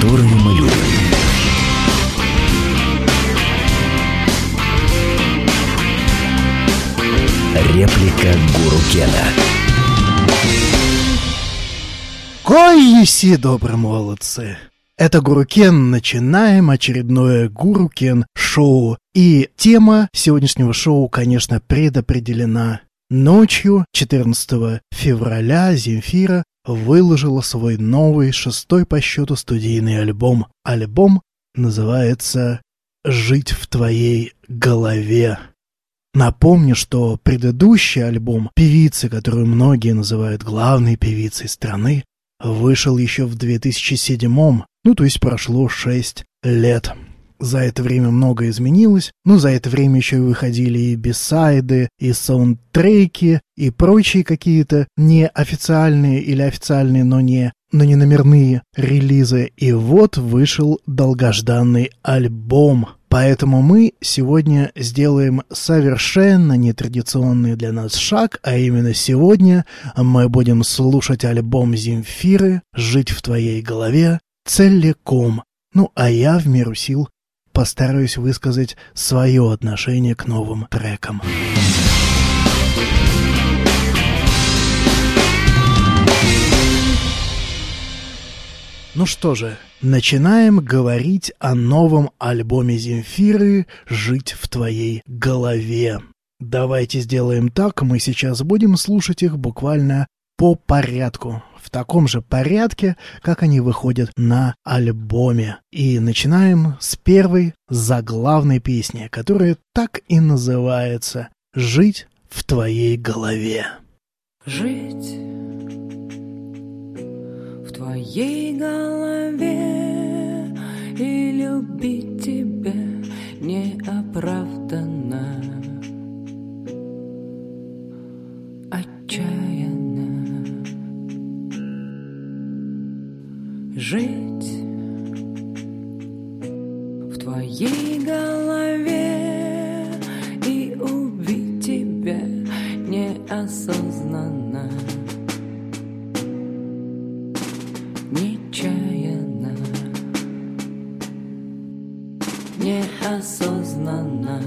которые мы любим. Реплика Гуру Кена. Кой добрые молодцы! Это Гурукен. Начинаем очередное Гурукен шоу. И тема сегодняшнего шоу, конечно, предопределена. Ночью 14 февраля Земфира выложила свой новый шестой по счету студийный альбом. Альбом называется «Жить в твоей голове». Напомню, что предыдущий альбом певицы, которую многие называют главной певицей страны, вышел еще в 2007 ну, то есть прошло шесть лет. За это время многое изменилось, но за это время еще и выходили и бисайды, и саундтреки, и прочие какие-то неофициальные или официальные, но не, но не номерные релизы. И вот вышел долгожданный альбом. Поэтому мы сегодня сделаем совершенно нетрадиционный для нас шаг, а именно сегодня мы будем слушать альбом Земфиры «Жить в твоей голове» целиком. Ну, а я в меру сил постараюсь высказать свое отношение к новым трекам. Ну что же, начинаем говорить о новом альбоме Земфиры «Жить в твоей голове». Давайте сделаем так, мы сейчас будем слушать их буквально по порядку в таком же порядке, как они выходят на альбоме. И начинаем с первой заглавной песни, которая так и называется «Жить в твоей голове». Жить в твоей голове и любить тебя неоправданно. Отчаянно жить в твоей голове и убить тебя неосознанно, нечаянно, неосознанно,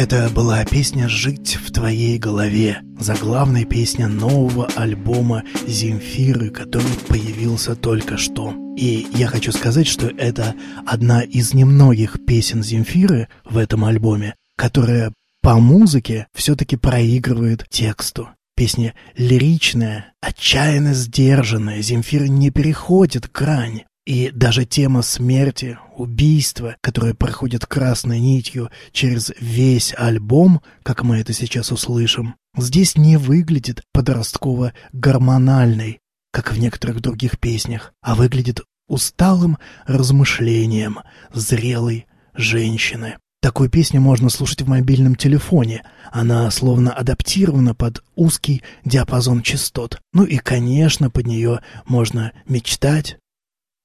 Это была песня «Жить в твоей голове», заглавная песня нового альбома Земфиры, который появился только что. И я хочу сказать, что это одна из немногих песен Земфиры в этом альбоме, которая по музыке все-таки проигрывает тексту. Песня лиричная, отчаянно сдержанная, Земфира не переходит грань. И даже тема смерти, убийства, которая проходит красной нитью через весь альбом, как мы это сейчас услышим, здесь не выглядит подростково-гормональной, как в некоторых других песнях, а выглядит усталым размышлением зрелой женщины. Такую песню можно слушать в мобильном телефоне. Она словно адаптирована под узкий диапазон частот. Ну и, конечно, под нее можно мечтать,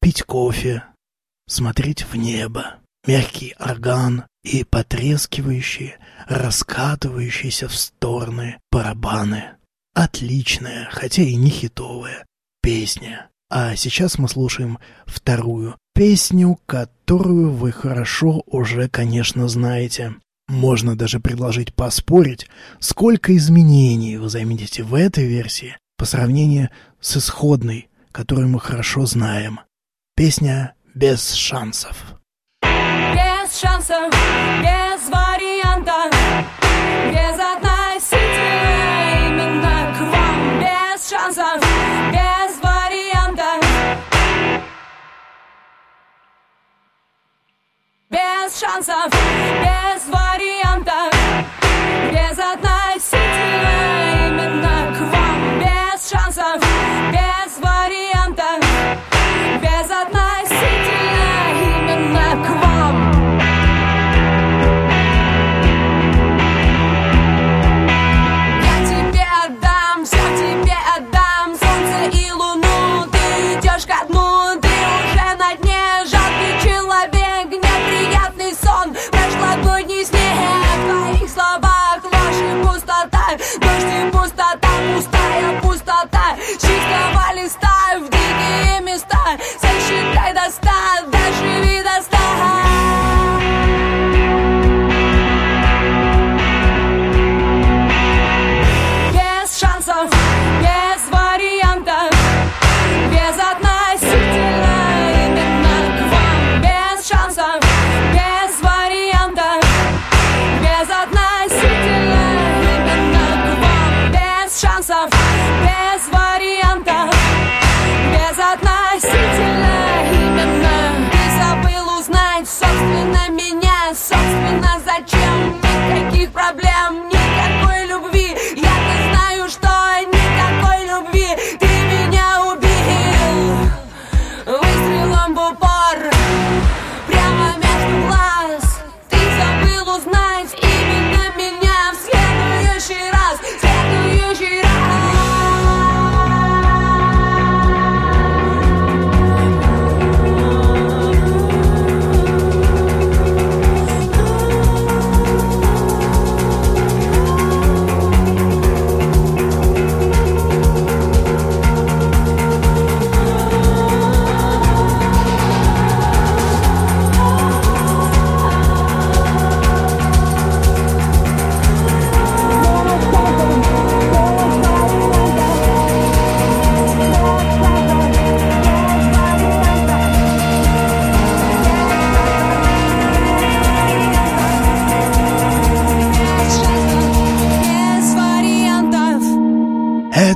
пить кофе, смотреть в небо, мягкий орган и потрескивающие, раскатывающиеся в стороны барабаны. Отличная, хотя и не хитовая песня. А сейчас мы слушаем вторую песню, которую вы хорошо уже, конечно, знаете. Можно даже предложить поспорить, сколько изменений вы заметите в этой версии по сравнению с исходной, которую мы хорошо знаем. Песня «Без шансов». Без шансов, без варианта,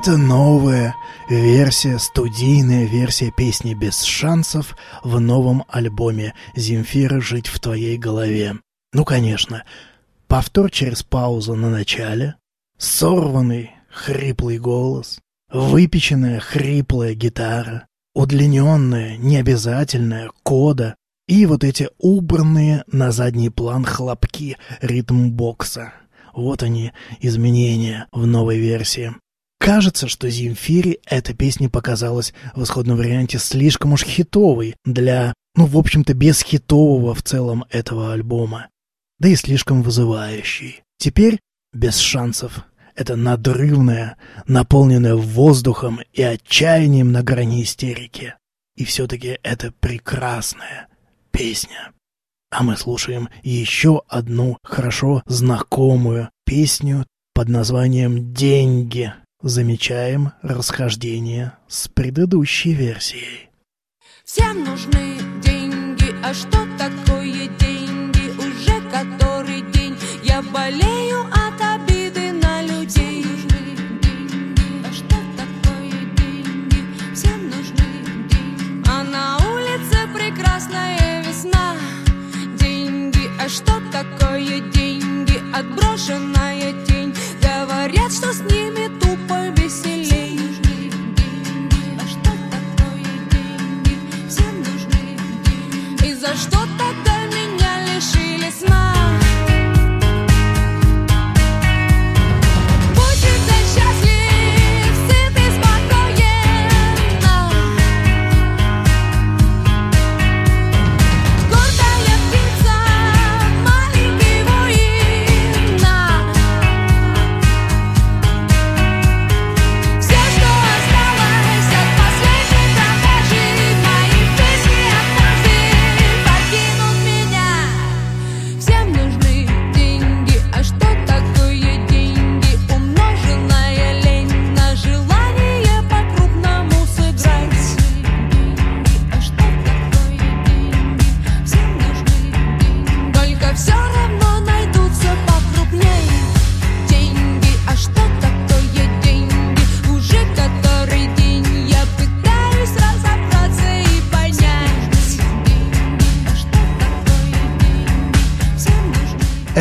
Это новая версия, студийная версия песни «Без шансов» в новом альбоме «Земфира. Жить в твоей голове». Ну, конечно, повтор через паузу на начале, сорванный хриплый голос, выпеченная хриплая гитара, удлиненная, необязательная кода и вот эти убранные на задний план хлопки ритм-бокса. Вот они, изменения в новой версии. Кажется, что Земфире эта песня показалась в исходном варианте слишком уж хитовой для, ну, в общем-то, без хитового в целом этого альбома, да и слишком вызывающей. Теперь без шансов. Это надрывное, наполненное воздухом и отчаянием на грани истерики. И все-таки это прекрасная песня. А мы слушаем еще одну хорошо знакомую песню под названием «Деньги» Замечаем расхождение с предыдущей версией. Всем нужны деньги, а что такое деньги? Уже который день я болею,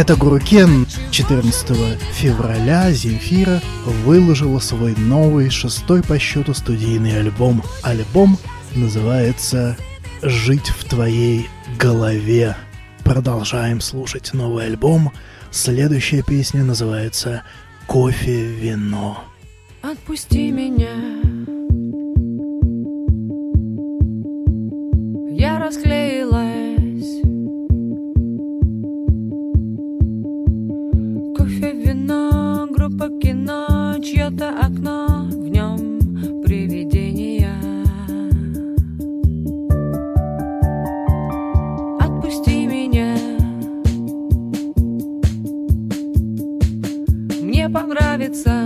Это Гурукен 14 февраля Земфира выложила свой новый, шестой по счету студийный альбом. Альбом называется «Жить в твоей голове». Продолжаем слушать новый альбом. Следующая песня называется «Кофе, вино». Отпусти меня, я расклеилась чье-то окно, в нем привидения. Отпусти меня. Мне понравится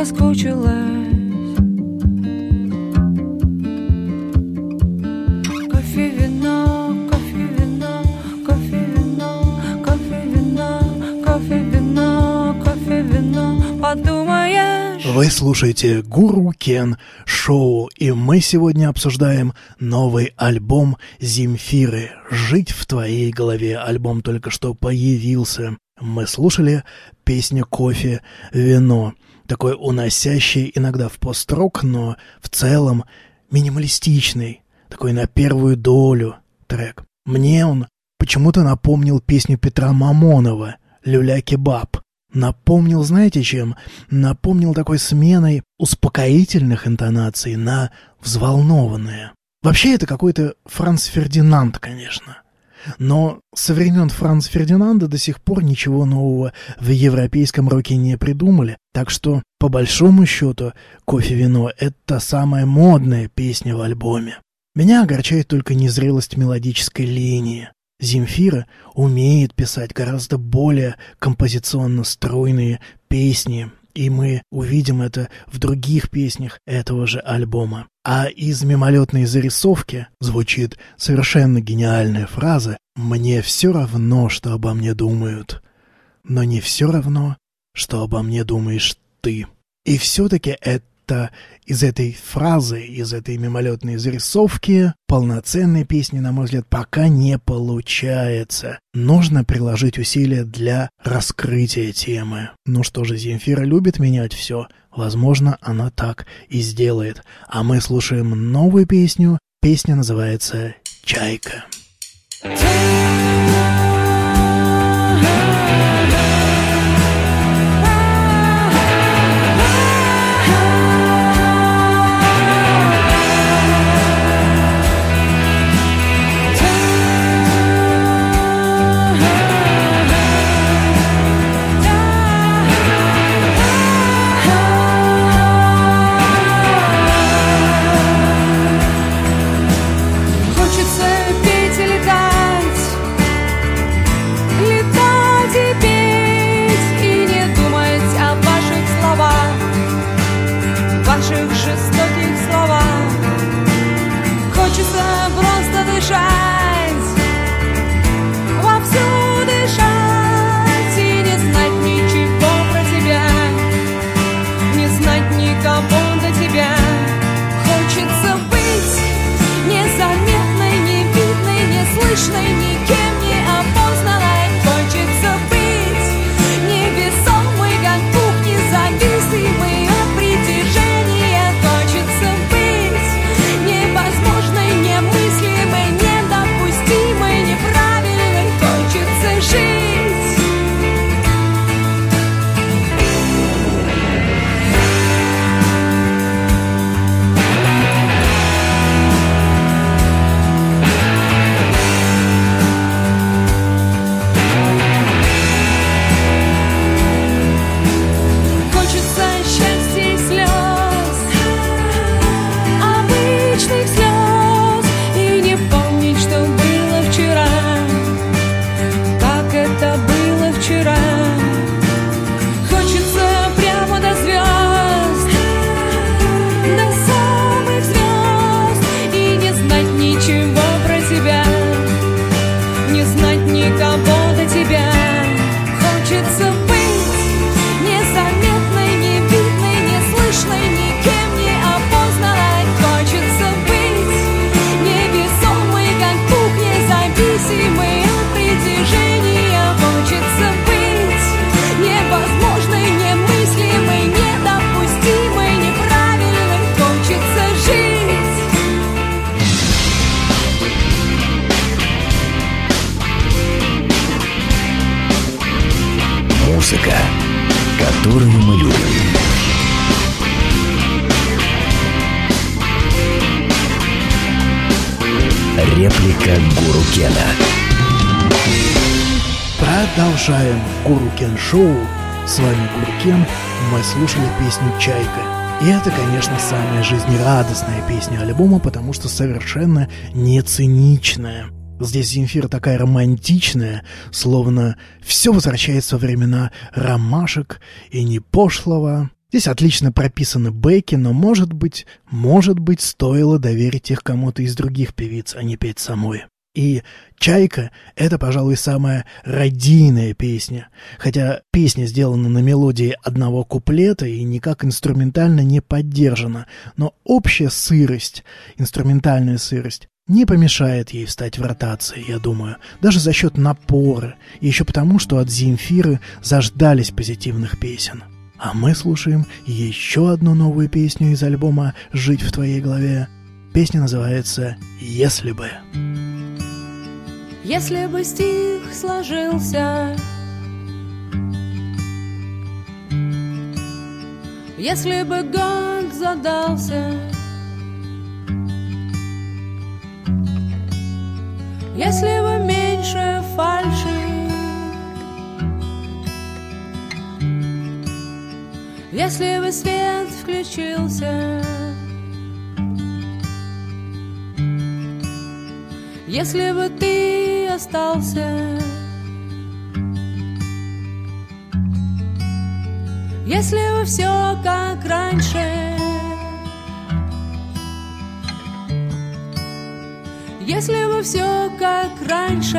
соскучилась Кофе, вино, кофе, вино, кофе, вино, кофе, вино, кофе, вино, кофе, вино Подумаешь Вы слушаете Гуру Кен Шоу, и мы сегодня обсуждаем новый альбом Земфиры «Жить в твоей голове». Альбом только что появился. Мы слушали песню «Кофе, вино». Такой уносящий иногда в пост-рок, но в целом минималистичный, такой на первую долю трек. Мне он почему-то напомнил песню Петра Мамонова «Люля-кебаб». Напомнил, знаете чем? Напомнил такой сменой успокоительных интонаций на взволнованные. Вообще это какой-то Франц Фердинанд, конечно. Но со времен Франца Фердинанда до сих пор ничего нового в европейском роке не придумали, так что, по большому счету, «Кофе-вино» — это самая модная песня в альбоме. Меня огорчает только незрелость мелодической линии. Земфира умеет писать гораздо более композиционно стройные песни, и мы увидим это в других песнях этого же альбома. А из мимолетной зарисовки звучит совершенно гениальная фраза «Мне все равно, что обо мне думают, но не все равно, что обо мне думаешь ты». И все-таки это из этой фразы, из этой мимолетной зарисовки полноценной песни, на мой взгляд, пока не получается. Нужно приложить усилия для раскрытия темы. Ну что же, Земфира любит менять все. Возможно, она так и сделает. А мы слушаем новую песню. Песня называется «Чайка». Хочется Гуру Кен Шоу. С вами Гуру Кен. Мы слушали песню «Чайка». И это, конечно, самая жизнерадостная песня альбома, потому что совершенно не циничная. Здесь Земфира такая романтичная, словно все возвращается во времена ромашек и не пошлого, Здесь отлично прописаны бэки, но, может быть, может быть, стоило доверить их кому-то из других певиц, а не петь самой. И «Чайка» — это, пожалуй, самая родийная песня, хотя песня сделана на мелодии одного куплета и никак инструментально не поддержана, но общая сырость, инструментальная сырость, не помешает ей встать в ротации, я думаю, даже за счет напора, и еще потому, что от Земфиры заждались позитивных песен. А мы слушаем еще одну новую песню из альбома «Жить в твоей голове». Песня называется «Если бы». Если бы стих сложился. Если бы год задался. Если бы меньше фальши. Если бы свет включился. Если бы ты остался. Если бы все как раньше. Если бы все как раньше.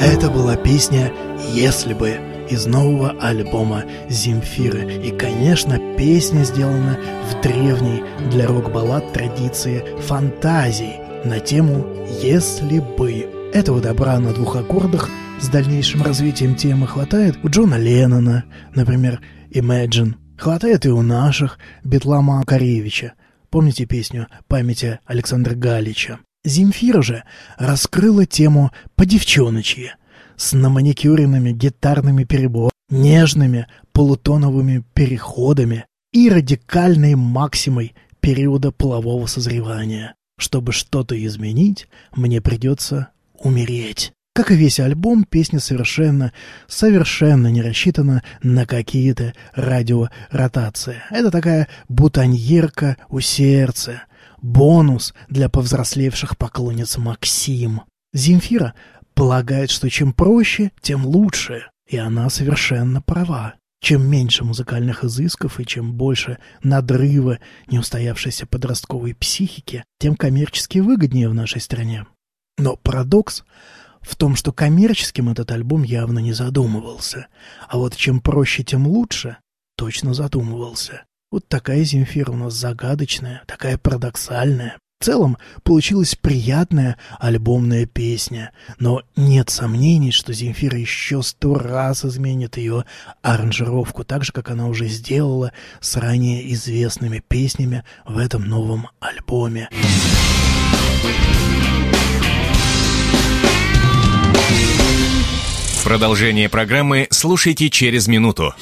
Это была песня «Если бы» из нового альбома Земфиры. И, конечно, песня сделана в древней для рок-баллад традиции фантазий на тему «Если бы». Этого добра на двух аккордах с дальнейшим развитием темы хватает у Джона Леннона, например, Imagine. Хватает и у наших Бетлама Каревича. Помните песню «Памяти Александра Галича»? Земфира же раскрыла тему по девчоночье, с наманикюренными гитарными переборами, нежными полутоновыми переходами и радикальной максимой периода полового созревания. Чтобы что-то изменить, мне придется умереть. Как и весь альбом, песня совершенно, совершенно не рассчитана на какие-то радиоротации. Это такая бутоньерка у сердца, бонус для повзрослевших поклонниц Максим. Земфира полагает, что чем проще, тем лучше, и она совершенно права. Чем меньше музыкальных изысков и чем больше надрыва неустоявшейся подростковой психики, тем коммерчески выгоднее в нашей стране. Но парадокс в том, что коммерческим этот альбом явно не задумывался. А вот чем проще, тем лучше, точно задумывался. Вот такая Земфира у нас загадочная, такая парадоксальная. В целом получилась приятная альбомная песня, но нет сомнений, что Земфира еще сто раз изменит ее аранжировку, так же, как она уже сделала с ранее известными песнями в этом новом альбоме. Продолжение программы слушайте через минуту.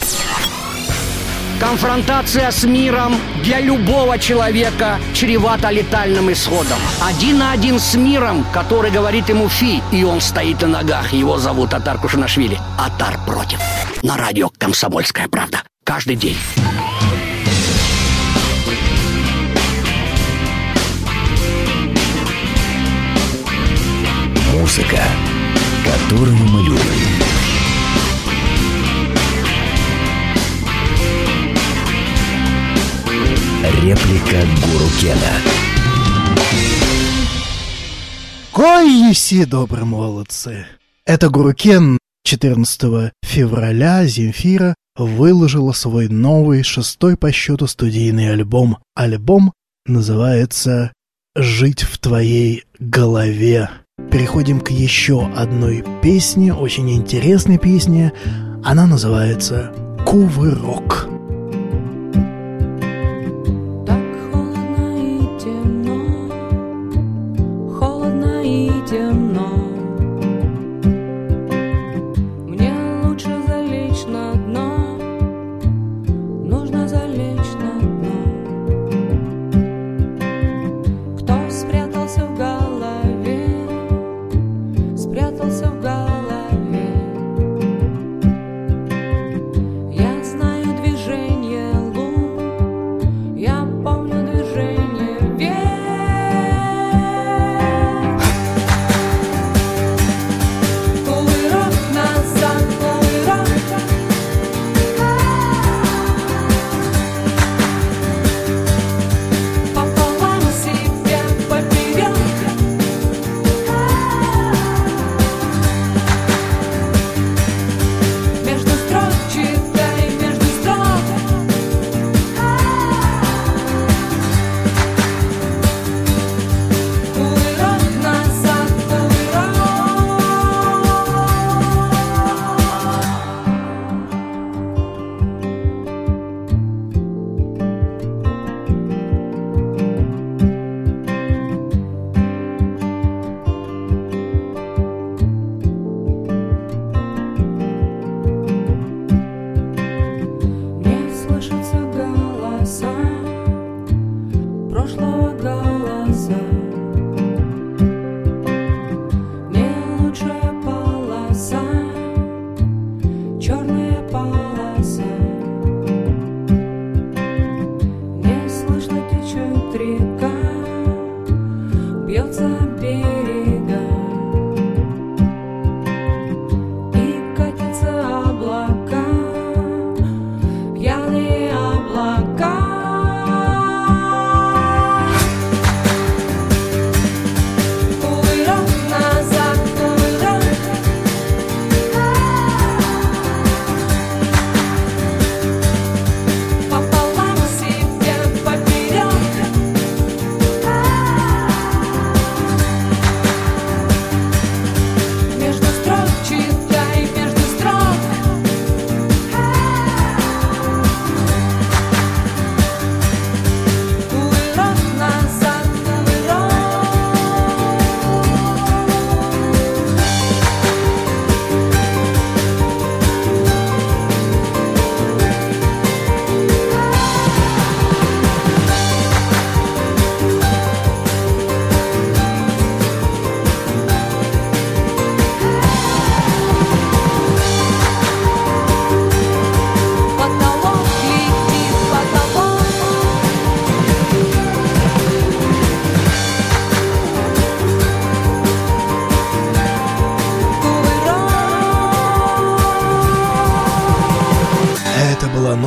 Конфронтация с миром для любого человека чревата летальным исходом. Один на один с миром, который говорит ему фи, и он стоит на ногах. Его зовут Атар Кушанашвили. Атар против. На радио «Комсомольская правда». Каждый день. Музыка, которую мы любим. Реплика Гуру Кена. Кой еси, добрые молодцы! Это Гурукен 14 февраля Земфира выложила свой новый шестой по счету студийный альбом. Альбом называется «Жить в твоей голове». Переходим к еще одной песне, очень интересной песне. Она называется «Кувырок».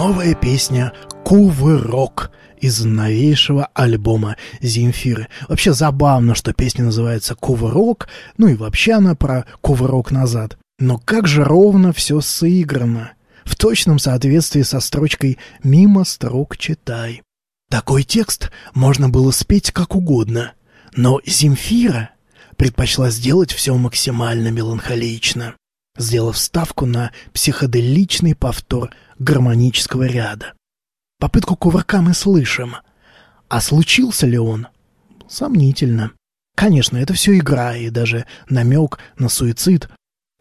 Новая песня «Кувырок» из новейшего альбома Земфиры. Вообще забавно, что песня называется «Кувырок», ну и вообще она про кувырок назад. Но как же ровно все сыграно. В точном соответствии со строчкой «Мимо строк читай». Такой текст можно было спеть как угодно, но Земфира предпочла сделать все максимально меланхолично, сделав ставку на психоделичный повтор гармонического ряда. Попытку кувырка мы слышим. А случился ли он? Сомнительно. Конечно, это все игра и даже намек на суицид.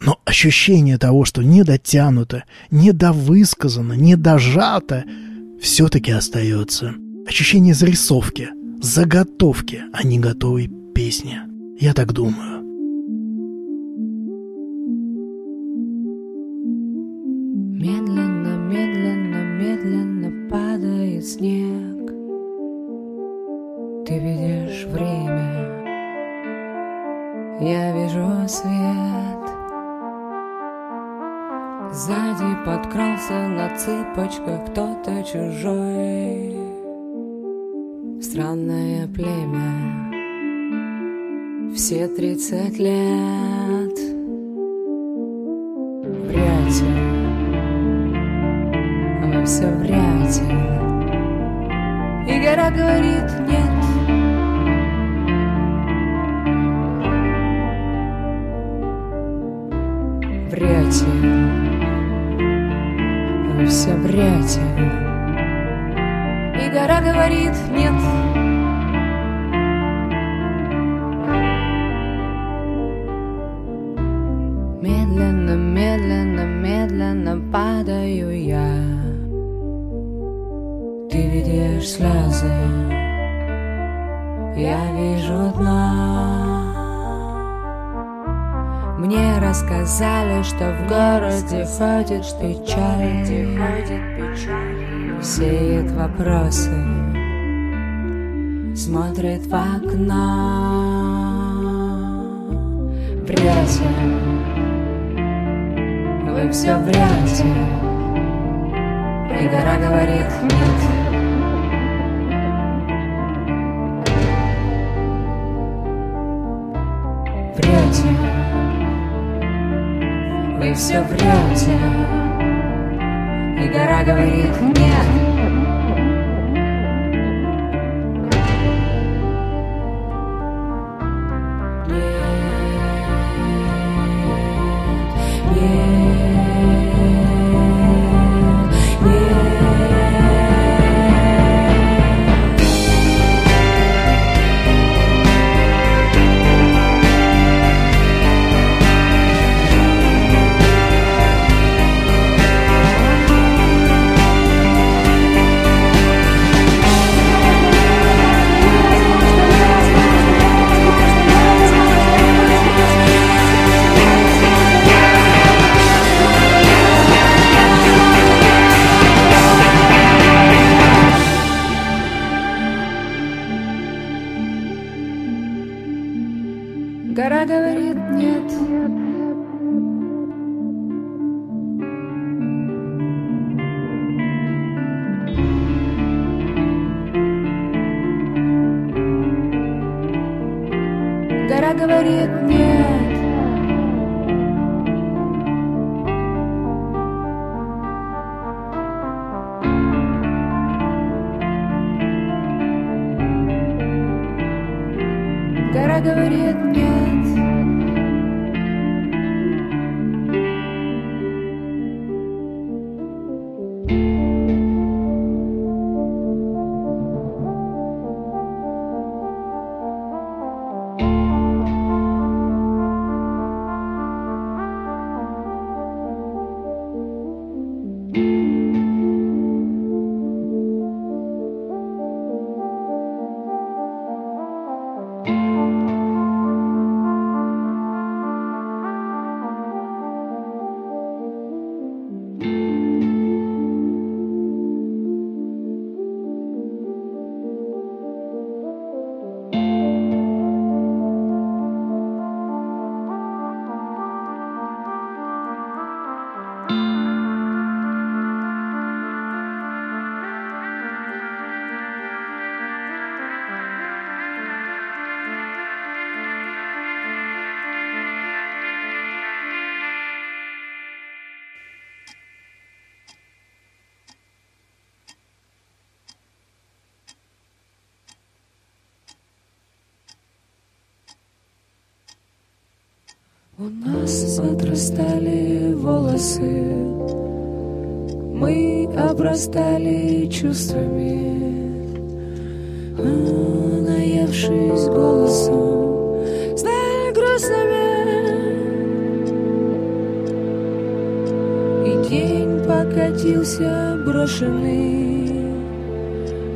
Но ощущение того, что недотянуто, недовысказано, недожато, все-таки остается. Ощущение зарисовки, заготовки, а не готовой песни. Я так думаю. Снег. Ты видишь время. Я вижу свет. Сзади подкрался на цыпочках кто-то чужой. Странное племя. Все тридцать лет. Вряд вы все вряте И гора говорит нет Вряте Вы все вряте И гора говорит нет городе ходит печаль Сеет вопросы. Смотрит в окно. Вряте Вы все вряте И гора говорит нет Вряте Вы все вряте И гора говорит нет нас отрастали волосы, мы обрастали чувствами, наевшись голосом, стали грустными. И день покатился брошенный,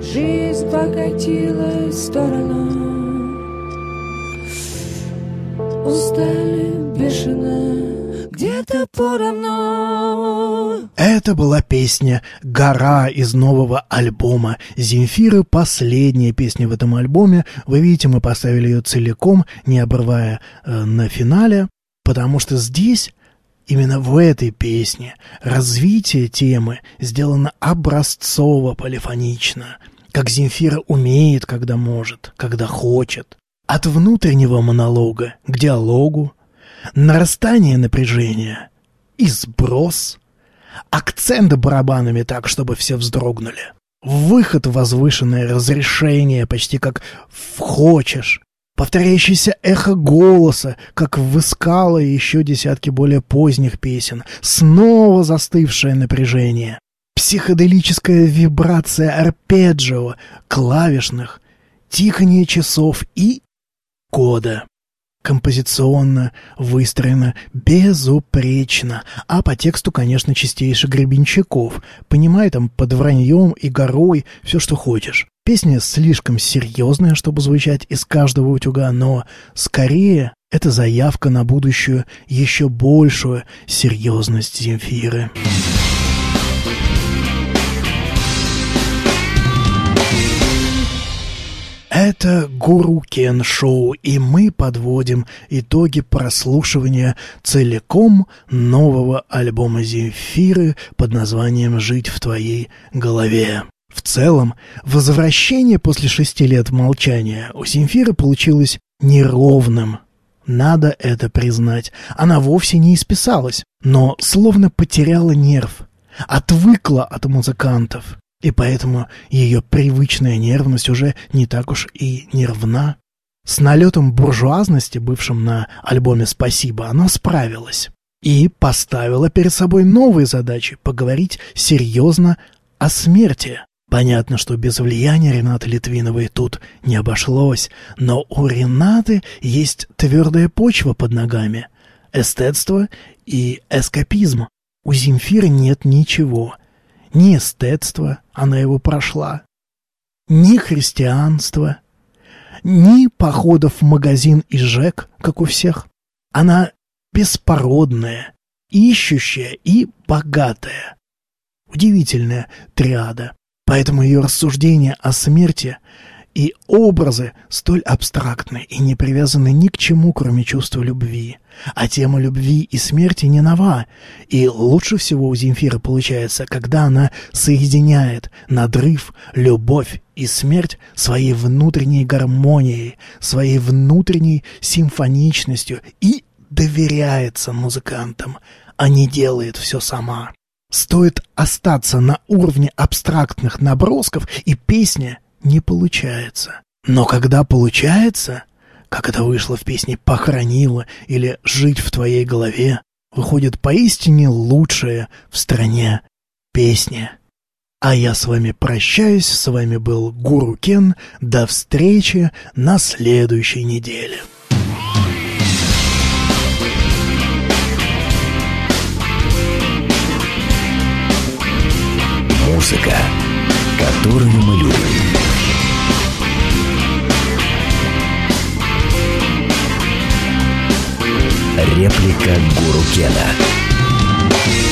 жизнь покатилась в сторону. Устали бешено, где-то поровну. Это была песня «Гора» из нового альбома Земфиры, последняя песня в этом альбоме. Вы видите, мы поставили ее целиком, не обрывая э, на финале, потому что здесь Именно в этой песне развитие темы сделано образцово полифонично, как Земфира умеет, когда может, когда хочет. От внутреннего монолога к диалогу, нарастание напряжения и сброс, акцент барабанами так, чтобы все вздрогнули, выход в возвышенное разрешение, почти как «хочешь», повторяющееся эхо голоса, как в «Искала» и еще десятки более поздних песен, снова застывшее напряжение, психоделическая вибрация арпеджио, клавишных, тиканье часов и кода. Композиционно выстроено безупречно, а по тексту, конечно, чистейший Гребенщиков. Понимай там под враньем и горой все, что хочешь. Песня слишком серьезная, чтобы звучать из каждого утюга, но скорее это заявка на будущую еще большую серьезность Земфиры. Это Гуру Кен Шоу, и мы подводим итоги прослушивания целиком нового альбома Земфиры под названием «Жить в твоей голове». В целом, возвращение после шести лет молчания у Земфиры получилось неровным. Надо это признать. Она вовсе не исписалась, но словно потеряла нерв, отвыкла от музыкантов. И поэтому ее привычная нервность уже не так уж и нервна. С налетом буржуазности, бывшим на альбоме «Спасибо», она справилась. И поставила перед собой новые задачи — поговорить серьезно о смерти. Понятно, что без влияния Ренаты Литвиновой тут не обошлось, но у Ренаты есть твердая почва под ногами, эстетство и эскапизм. У Земфиры нет ничего, ни эстетства, она его прошла, ни христианства, ни походов в магазин и ЖЭК, как у всех. Она беспородная, ищущая и богатая. Удивительная триада. Поэтому ее рассуждения о смерти и образы столь абстрактны и не привязаны ни к чему, кроме чувства любви. А тема любви и смерти не нова, и лучше всего у Земфира получается, когда она соединяет надрыв, любовь и смерть своей внутренней гармонией, своей внутренней симфоничностью и доверяется музыкантам, а не делает все сама. Стоит остаться на уровне абстрактных набросков, и песня не получается. Но когда получается, как это вышло в песне «Похоронила» или «Жить в твоей голове», выходит поистине лучшая в стране песня. А я с вами прощаюсь, с вами был Гуру Кен, до встречи на следующей неделе. Музыка, которую мы любим. Реплика Гуру Кена.